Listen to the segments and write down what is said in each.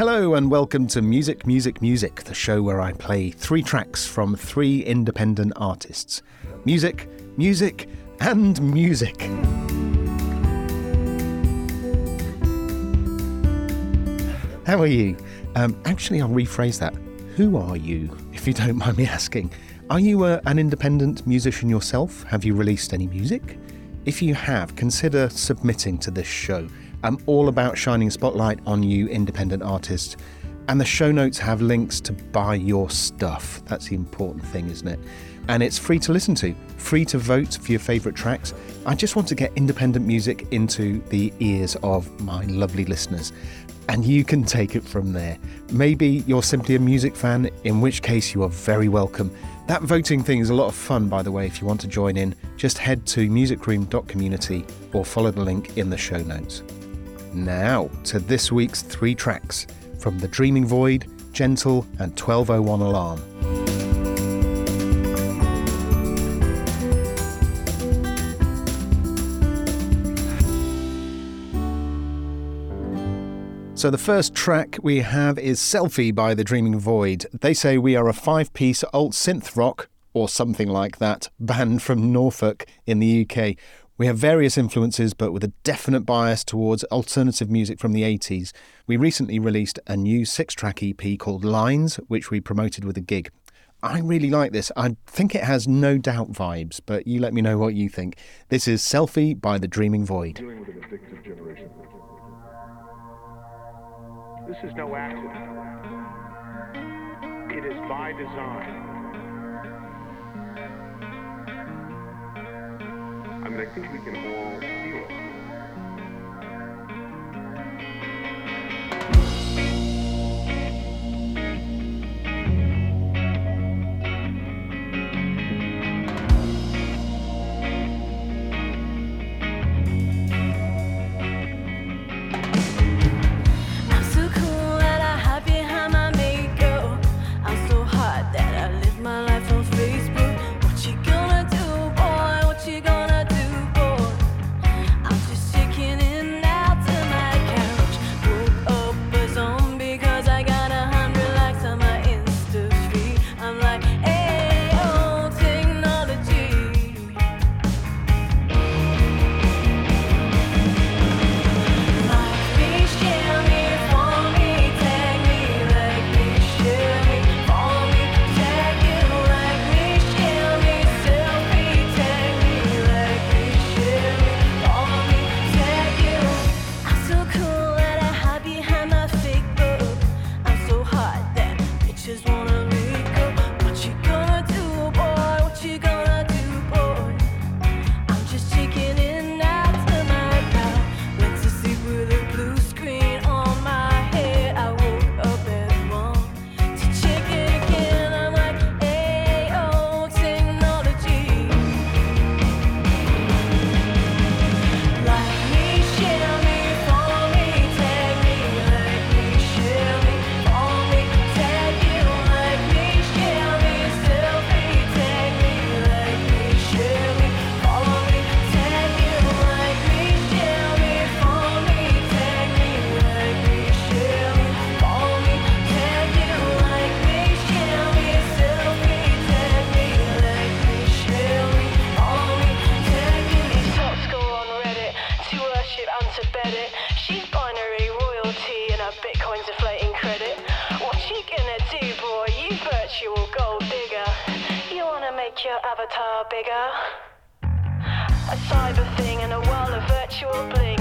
Hello, and welcome to Music, Music, Music, the show where I play three tracks from three independent artists. Music, music, and music. How are you? Um, actually, I'll rephrase that. Who are you, if you don't mind me asking? Are you a, uh, an independent musician yourself? Have you released any music? If you have, consider submitting to this show. I'm all about shining a spotlight on you, independent artists. And the show notes have links to buy your stuff. That's the important thing, isn't it? And it's free to listen to, free to vote for your favourite tracks. I just want to get independent music into the ears of my lovely listeners and you can take it from there. Maybe you're simply a music fan, in which case you are very welcome. That voting thing is a lot of fun, by the way. If you want to join in, just head to musicroom.community or follow the link in the show notes. Now, to this week's three tracks from The Dreaming Void, JENTL, and 1201 Alarm. So, the first track we have is Selfie by The Dreaming Void. They say we are a five piece alt synth rock, or something like that, band from Norfolk in the UK. We have various influences, but with a definite bias towards alternative music from the 80s. We recently released a new six track EP called Lines, which we promoted with a gig. I really like this. I think it has no doubt vibes, but you let me know what you think. This is Selfie by The Dreaming Void. This is no accident. It is by design. I mean, I think we can all avatar bigger. A cyber thing in a world of virtual bling.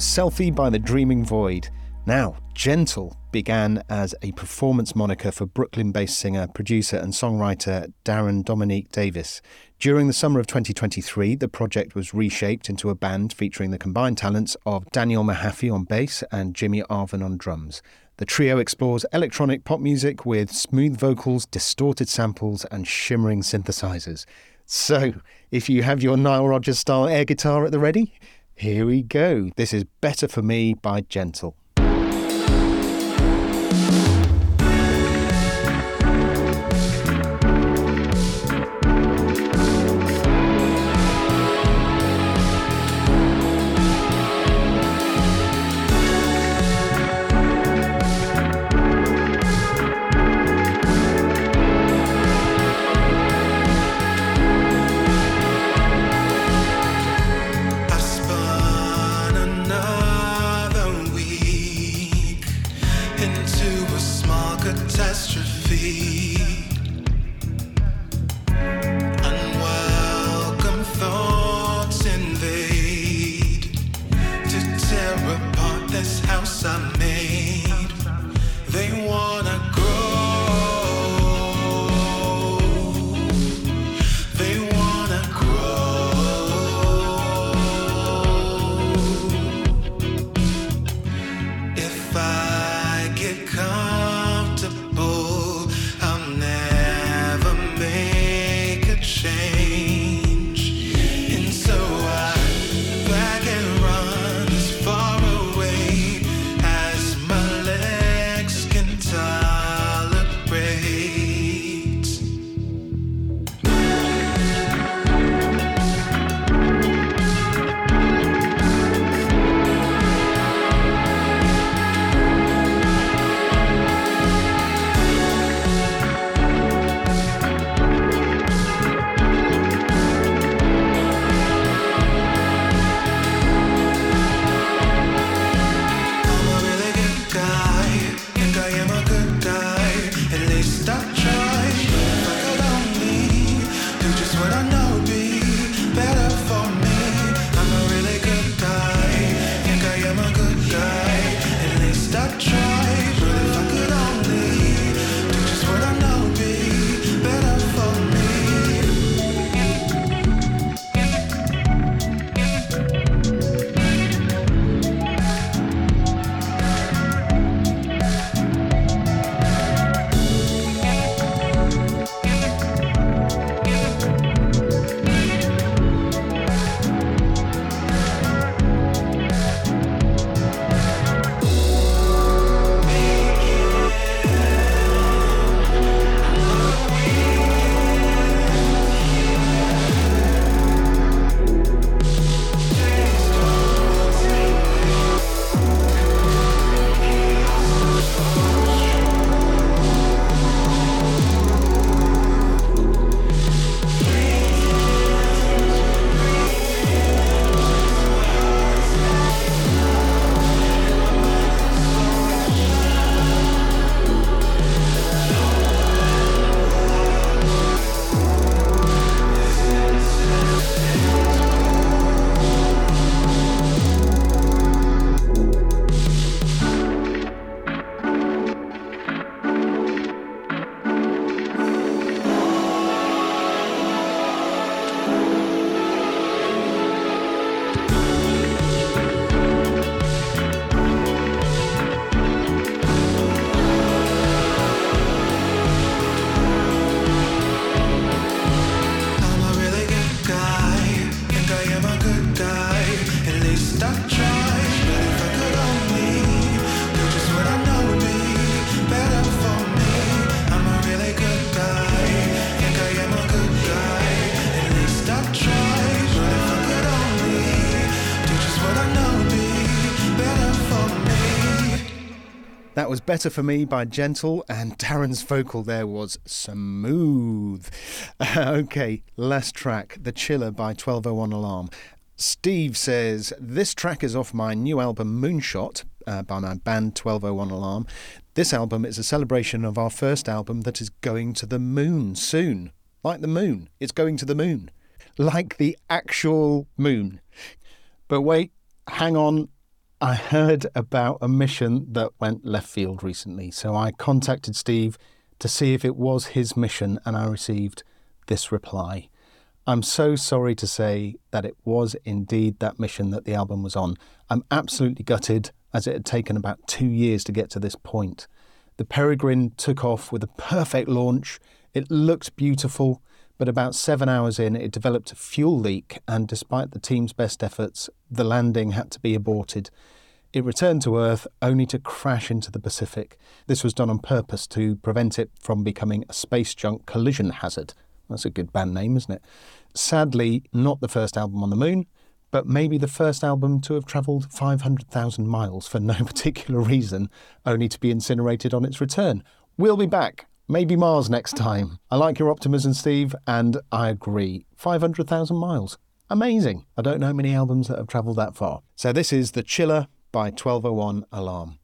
Was Selfie by the Dreaming Void. Now, JENTL began as a performance moniker for Brooklyn based singer, producer, and songwriter Darren Dominique Davis. During the summer of 2023, the project was reshaped into a band featuring the combined talents of Daniel Mehaffey on bass and Jimmy Arvan on drums. The trio explores electronic pop music with smooth vocals, distorted samples, and shimmering synthesizers. So, if you have your Nile Rodgers style air guitar at the ready, here we go. This is Better for Me by JENTL. Was Better For Me by JENTL, and Darren's vocal there was smooth. okay, last track, The Chiller by 1201 Alarm. Steve says, This track is off my new album Moonshot uh, by my band 1201 Alarm. This album is a celebration of our first album that is going to the moon soon. Like the moon, it's going to the moon. Like the actual moon. But wait, hang on, I heard about a mission that went left field recently, so I contacted Steve to see if it was his mission, and I received this reply. I'm so sorry to say that it was indeed that mission that the album was on. I'm absolutely gutted, as it had taken about two years to get to this point. The Peregrine took off with a perfect launch. It looked beautiful, but about seven hours in, it developed a fuel leak, and despite the team's best efforts, the landing had to be aborted. It returned to Earth only to crash into the Pacific. This was done on purpose to prevent it from becoming a space junk collision hazard. That's a good band name, isn't it? Sadly, not the first album on the moon, but maybe the first album to have travelled 500,000 miles for no particular reason, only to be incinerated on its return. We'll be back. Maybe Mars next time. I like your optimism, Steve, and I agree. 500,000 miles. Amazing. I don't know many albums that have travelled that far. So this is The Chiller by 1201 Alarm.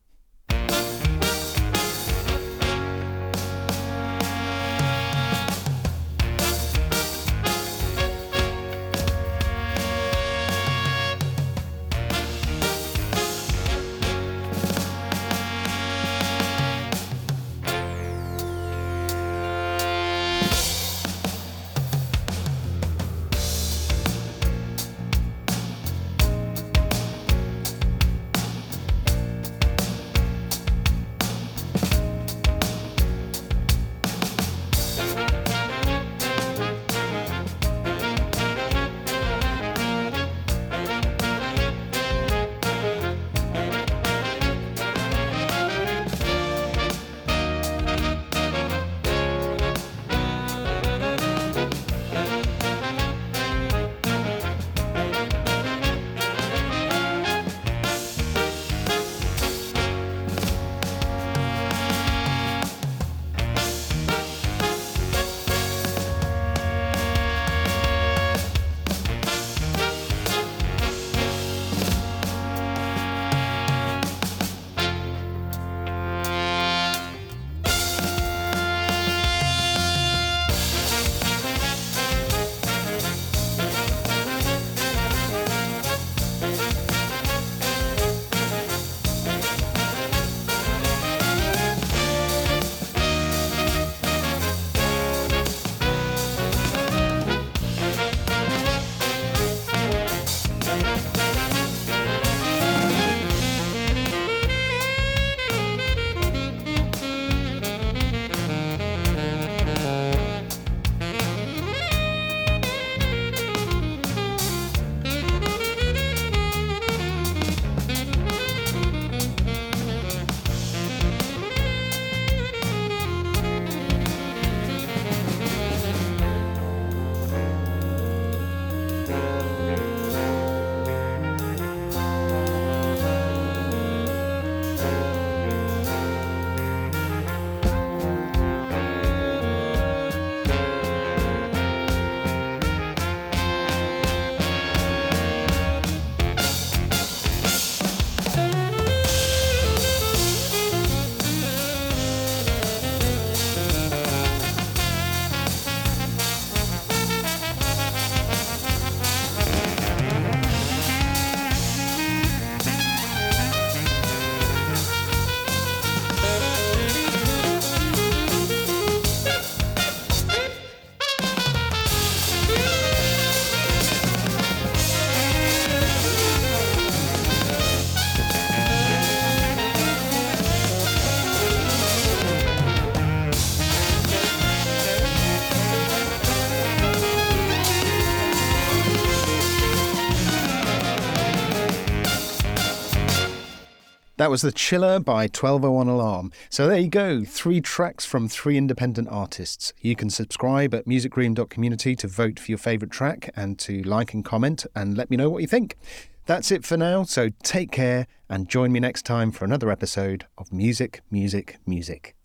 That was The Chiller by 1201 Alarm. So there you go, three tracks from three independent artists. You can subscribe at musicroom.community to vote for your favourite track and to like and comment and let me know what you think. That's it for now, so take care and join me next time for another episode of Music, Music, Music.